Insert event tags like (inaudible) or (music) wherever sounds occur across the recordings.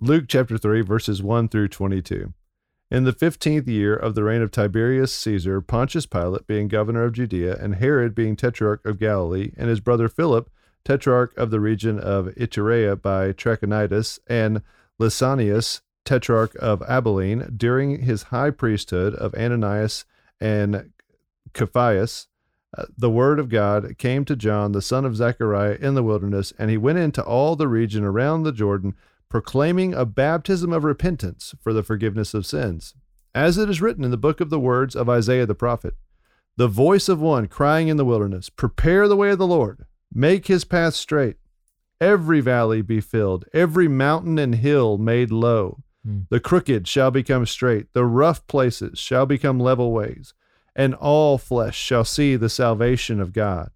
Luke chapter 3, verses 1 through 22. In the fifteenth year of the reign of Tiberius Caesar, Pontius Pilate being governor of Judea, and Herod being tetrarch of Galilee, and his brother Philip, tetrarch of the region of Iturea by Trachonitis, and Lysanias, tetrarch of Abilene, during his high priesthood of Ananias and Caiaphas, uh, the word of God came to John, the son of Zechariah, in the wilderness, and he went into all the region around the Jordan, proclaiming a baptism of repentance for the forgiveness of sins. As it is written in the book of the words of Isaiah the prophet The voice of one crying in the wilderness, Prepare the way of the Lord, make his path straight. Every valley be filled, every mountain and hill made low. Hmm. The crooked shall become straight, the rough places shall become level ways and all flesh shall see the salvation of God.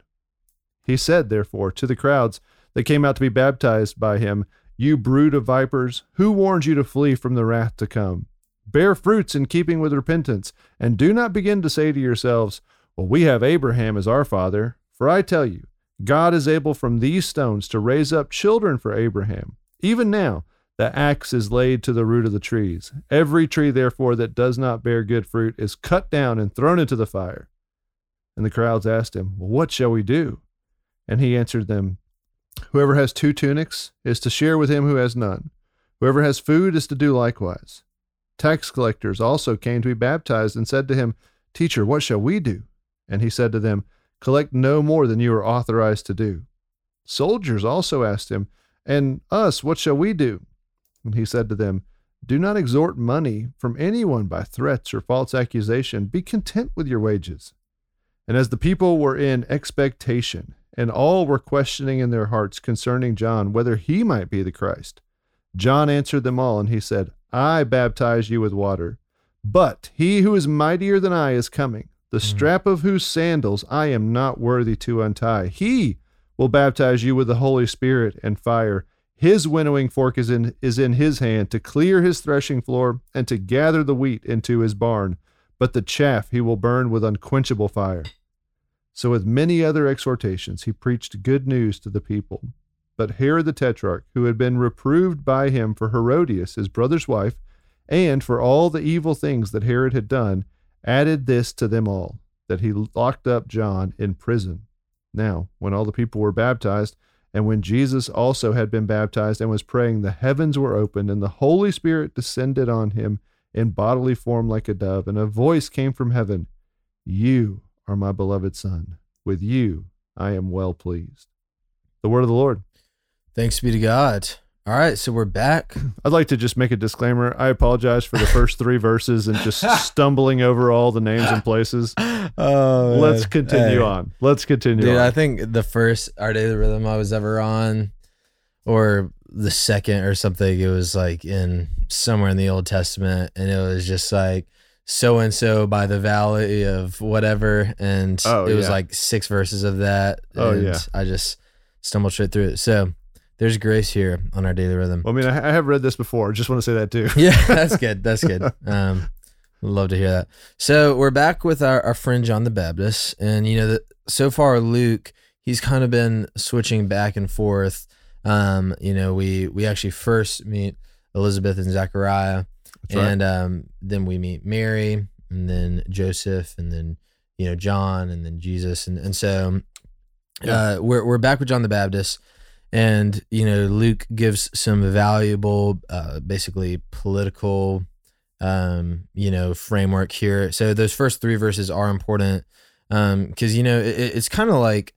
He said, therefore, to the crowds that came out to be baptized by him, You brood of vipers, who warned you to flee from the wrath to come? Bear fruits in keeping with repentance, and do not begin to say to yourselves, Well, we have Abraham as our father. For I tell you, God is able from these stones to raise up children for Abraham. Even now, the axe is laid to the root of the trees. Every tree, therefore, that does not bear good fruit is cut down and thrown into the fire. And the crowds asked him, Well, what shall we do? And he answered them, Whoever has two tunics is to share with him who has none. Whoever has food is to do likewise. Tax collectors also came to be baptized and said to him, Teacher, what shall we do? And he said to them, Collect no more than you are authorized to do. Soldiers also asked him, And us, what shall we do? And he said to them, Do not extort money from anyone by threats or false accusation. Be content with your wages. And as the people were in expectation, and all were questioning in their hearts concerning John whether he might be the Christ, John answered them all, and he said, I baptize you with water, but he who is mightier than I is coming, the hmm. strap of whose sandals I am not worthy to untie. He will baptize you with the Holy Spirit and fire. His winnowing fork is in, is in his hand to clear his threshing floor and to gather the wheat into his barn, but the chaff he will burn with unquenchable fire. So, with many other exhortations, he preached good news to the people. But Herod the Tetrarch, who had been reproved by him for Herodias, his brother's wife, and for all the evil things that Herod had done, added this to them all, that he locked up John in prison. Now, when all the people were baptized, and when Jesus also had been baptized and was praying, the heavens were opened, and the Holy Spirit descended on him in bodily form like a dove, and a voice came from heaven You are my beloved Son. With you I am well pleased. The word of the Lord. Thanks be to God. All right, so we're back. (clears throat) I'd like to just make a disclaimer. I apologize for the first three (laughs) verses and just stumbling over all the names and places. (laughs) Oh, Let's continue Hey. on. Let's continue Dude, on. I think the first Our the Rhythm I was ever on, or the second or something, it was like in somewhere in the Old Testament, and it was just like so and so by the valley of whatever, and Oh, it was yeah. like six verses of that. Oh, and yeah. I just stumbled straight through it. So there's grace here on Our Daily Rhythm. well, I mean, I, have read this before. Just want to say that too. (laughs) yeah, that's good. That's good. (laughs) Um, love to hear that. So we're back with our, our friend John the Baptist, and you know that so far Luke, he's kind of been switching back and forth. Um, you know, we we actually first meet Elizabeth and Zechariah, That's right. and um, then we meet Mary, and then Joseph, and then you know John, and then Jesus, and and so uh, we're we're back with John the Baptist, and you know Luke gives some valuable, uh, basically political, um, you know framework here. So those first three verses are important because you know it, it's kind of like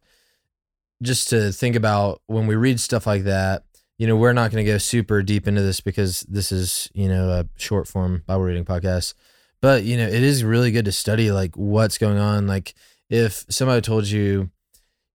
just to think about when we read stuff like that. You know, we're not going to go super deep into this because this is you know a short form Bible reading podcast. But you know, it is really good to study like what's going on. Like if somebody told you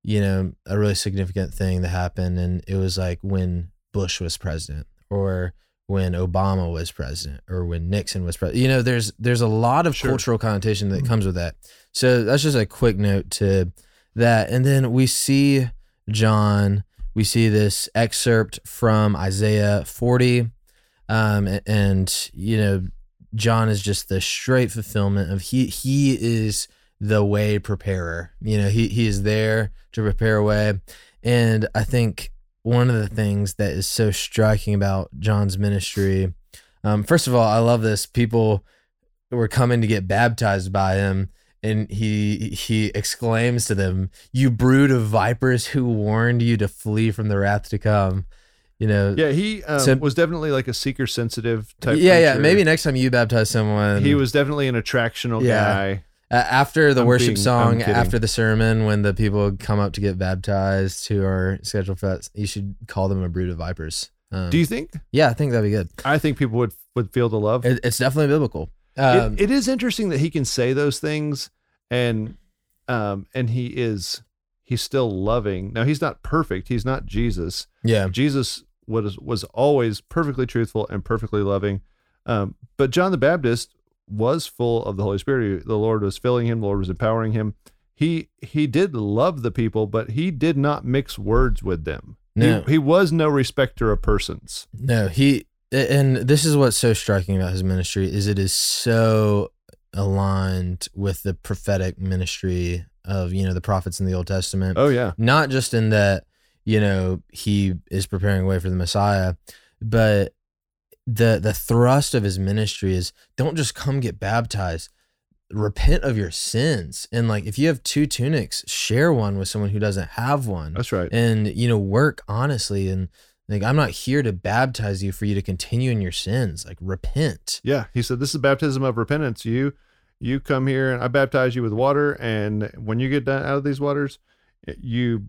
you know, a really significant thing that happened. And it was like when Bush was president or when Obama was president or when Nixon was president. You know, there's there's a lot of Sure. cultural connotation that mm-hmm. comes with that. So that's just a quick note to that. And then we see John, we see this excerpt from Isaiah 40. Um, and you know, John is just the straight fulfillment of he he is the way preparer. You know, he he is there to prepare a way. And I think one of the things that is so striking about John's ministry. Um, first of all, I love this. People were coming to get baptized by him, and he he exclaims to them, "You brood of vipers, who warned you to flee from the wrath to come." You know, Yeah, he um, So- was definitely like a seeker sensitive type. yeah, yeah. Maybe next time you baptize someone, he was definitely an attractional Yeah. guy. After the I'm worship being- song, after the sermon, when the people come up to get baptized who are scheduled for that, you should call them a brood of vipers. Um, Do you think? yeah, I think that'd be good. I think people would would feel the love. It, it's definitely biblical. It- Um, it is interesting that he can say those things, and um, and he is he's still loving. Now he's not perfect. He's not Jesus. yeah, Jesus was was always perfectly truthful and perfectly loving. Um, but John the Baptist was full of the Holy Spirit. The Lord was filling him. The Lord was empowering him. He he did love the people, but he did not mix words with them. No. He, he was no respecter of persons. no, he, and this is what's so striking about his ministry is it is so aligned with the prophetic ministry of you know the prophets in the Old Testament. Oh yeah, not just in that you know he is preparing a way for the messiah but the the thrust of his ministry is don't just come get baptized repent of your sins and like if you have two tunics share one with someone who doesn't have one that's right. and you know work honestly and like i'm not here to baptize you for you to continue in your sins like repent Yeah, he said this is baptism of repentance. You you come here and I baptize you with water and when you get done out of these waters, you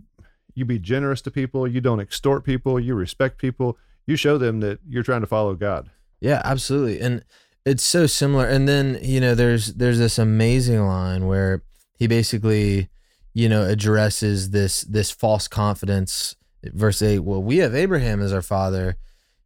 you be generous to people, you don't extort people, you respect people, you show them that you're trying to follow God. Yeah, absolutely. And it's so similar. And then, you know, there's there's this amazing line where he basically, you know, addresses this this false confidence. Verse 8, well, we have Abraham as our father.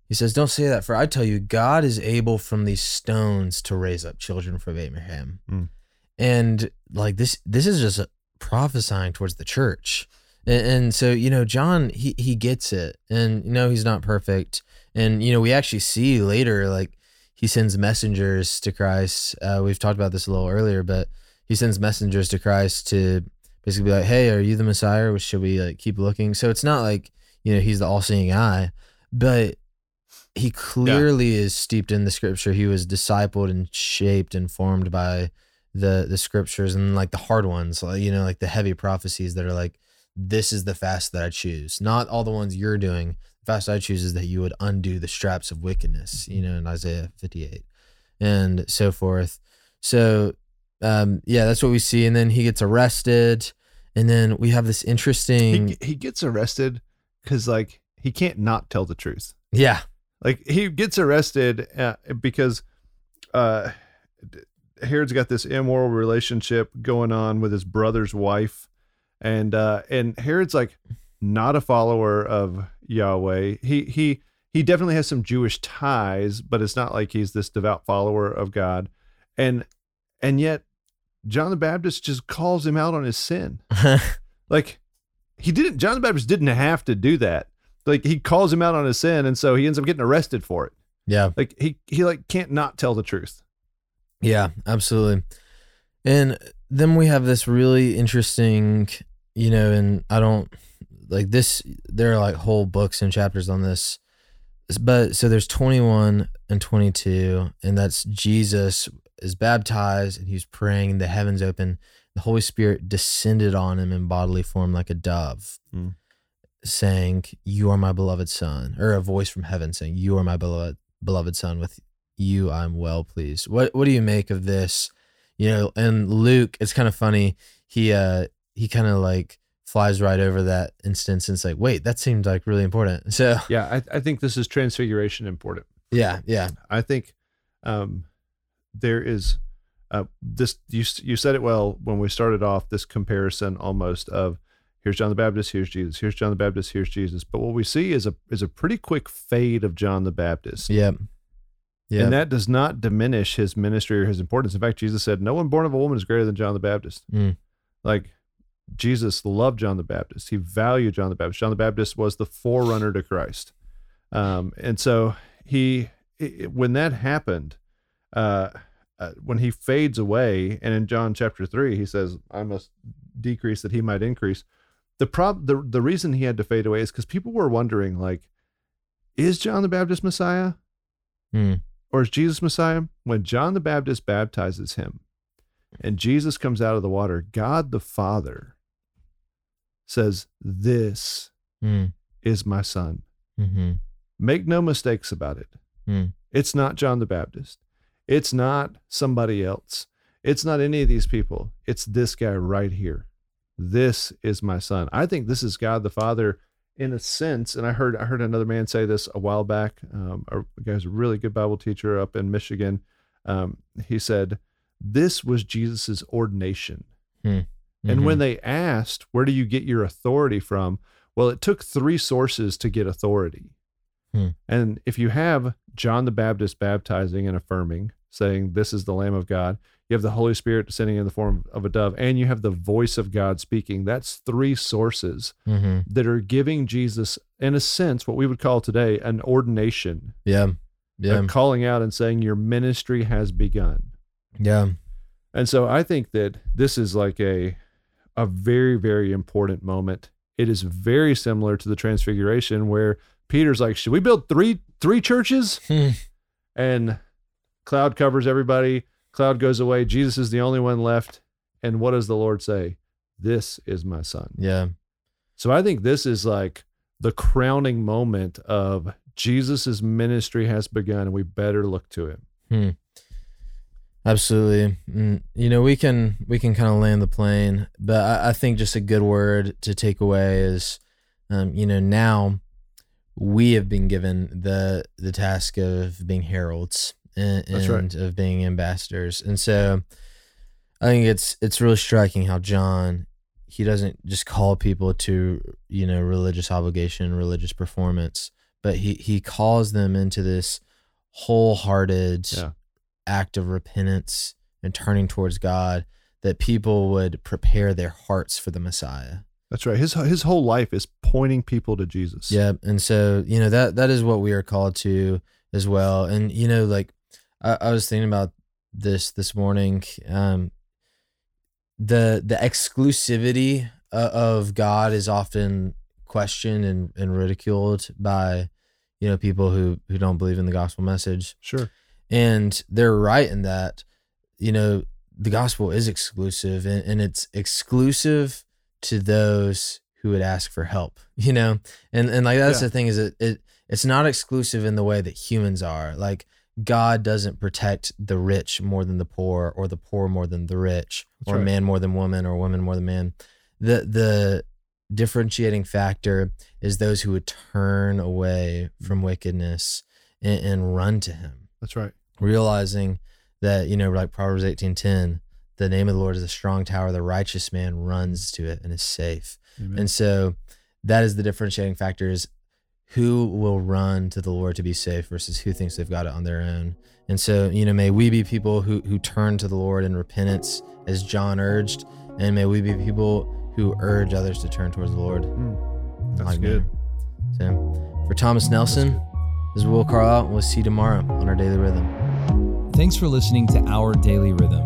He says, Don't say that, for I tell you, God is able from these stones to raise up children from Abraham. Mm. And like this this is just prophesying towards the church. And, and so, you know, John, he he gets it. And you know, he's not perfect. And you know, we actually see later, like he sends messengers to Christ. Uh, we've talked about this a little earlier, but he sends messengers to Christ to basically be like, "Hey, are you the Messiah? Or should we like keep looking?" So it's not like you know he's the all-seeing eye, but he clearly is steeped in the Scripture. He was discipled and shaped and formed by the the Scriptures and like the hard ones, like you know, like the heavy prophecies that are like, "This is the fast that I choose," not all the ones you're doing fast I choose is that you would undo the straps of wickedness, you mm-hmm. know, in Isaiah 58 and so forth. So, um, yeah, that's what we see. And then he gets arrested. And then we have this interesting, He he gets arrested cuz like he can't not tell the truth. yeah, Like he gets arrested uh, because uh Herod's got this immoral relationship going on with his brother's wife and uh and Herod's like not a follower of Yahweh. He he he definitely has some Jewish ties, but it's not like he's this devout follower of God. And and yet John the Baptist just calls him out on his sin. (laughs) Like he didn't John the Baptist didn't have to do that. Like he calls him out on his sin and so he ends up getting arrested for it. yeah, Like he he like can't not tell the truth. yeah, absolutely. And then we have this really interesting, you know, and I don't like this, there are like whole books and chapters on this. But so there's 21 and 22, and that's Jesus is baptized and he's praying, and the heavens open. The Holy Spirit descended on him in bodily form like a dove, Hmm. saying, You are my beloved son, or a voice from heaven saying, You are my beloved beloved son. With you I'm well pleased. What what do you make of this? You know, and Luke, it's kind of funny. He uh he kind of like flies right over that instance and it's like, wait, that seemed like really important. (laughs) So Yeah, I, I think this is transfiguration important. yeah, yeah. I think um, there is uh, this. You you said it well when we started off. This comparison almost of here's John the Baptist, here's Jesus, here's John the Baptist, here's Jesus. But what we see is a is a pretty quick fade of John the Baptist, Yep. Yeah. and that does not diminish his ministry or his importance. In fact, Jesus said, "No one born of a woman is greater than John the Baptist." Mm. Like Jesus loved John the Baptist. He valued John the Baptist. John the Baptist was the forerunner to Christ. Um, and so he, i- when that happened, uh, uh, when he fades away, and in John chapter three, he says, I must decrease that he might increase. the prob the the reason he had to fade away is because people were wondering like, is John the Baptist Messiah Hmm. or is Jesus Messiah? When John the Baptist baptizes him, and Jesus comes out of the water, God the Father says, "This Hmm. is my son." Mm-hmm. Make no mistakes about it. Hmm. It's not John the Baptist. It's not somebody else. It's not any of these people. It's this guy right here. This is my son. I think this is God the Father in a sense. And I heard I heard another man say this a while back. Um, a guy's a really good Bible teacher up in Michigan. Um, he said, "This was Jesus's ordination." And Mm-hmm. when they asked, "Where do you get your authority from?" Well, it took three sources to get authority. Hmm. And if you have John the Baptist baptizing and affirming, saying, This is the Lamb of God, you have the Holy Spirit descending in the form of a dove, and you have the voice of God speaking, that's three sources Mm-hmm. that are giving Jesus, in a sense, what we would call today an ordination, Yeah. Yeah. calling out and saying, Your ministry has begun. Yeah. And so I think that this is like a a very very important moment. It is very similar to the transfiguration where Peter's like, "Should we build three three churches?" Hmm. And cloud covers everybody. Cloud goes away. Jesus is the only one left. And what does the Lord say? This is my son. Yeah. So I think this is like the crowning moment of Jesus's ministry has begun and we better look to him. Absolutely. Mm, you know, we can we can kind of land the plane, but I, I think just a good word to take away is, um, you know, now we have been given the the task of being heralds and, That's right. of being ambassadors, and so I think it's it's really striking how John he doesn't just call people to you know religious obligation, religious performance, but he he calls them into this wholehearted Yeah. act of repentance and turning towards God that people would prepare their hearts for the Messiah. That's right. His his whole life is pointing people to Jesus. Yeah, and so you know that that is what we are called to as well. And you know, like I, I was thinking about this this morning. Um, the the exclusivity uh, of God is often questioned and, and ridiculed by you know people who who don't believe in the gospel message. Sure. and they're right in that you know the gospel is exclusive and, and it's exclusive to those who would ask for help (laughs) you know and and like that's Yeah. the thing is it, it it's not exclusive in the way that humans are like god doesn't protect the rich more than the poor or the poor more than the rich That's or right. man more than woman or woman more than man the the differentiating factor is those who would turn away from wickedness and, and run to him That's right. realizing that you know like proverbs 18.10 the name of the lord is a strong tower the righteous man runs to it and is safe Amen. and so that is the differentiating factor is who will run to the lord to be safe versus who thinks they've got it on their own and so you know may we be people who who turn to the lord in repentance as john urged and may we be people who urge others to turn towards the lord Mm, that's like good. manner. so for thomas nelson this is will carlisle we'll see you tomorrow on our daily rhythm Thanks for listening to Our Daily Rhythm.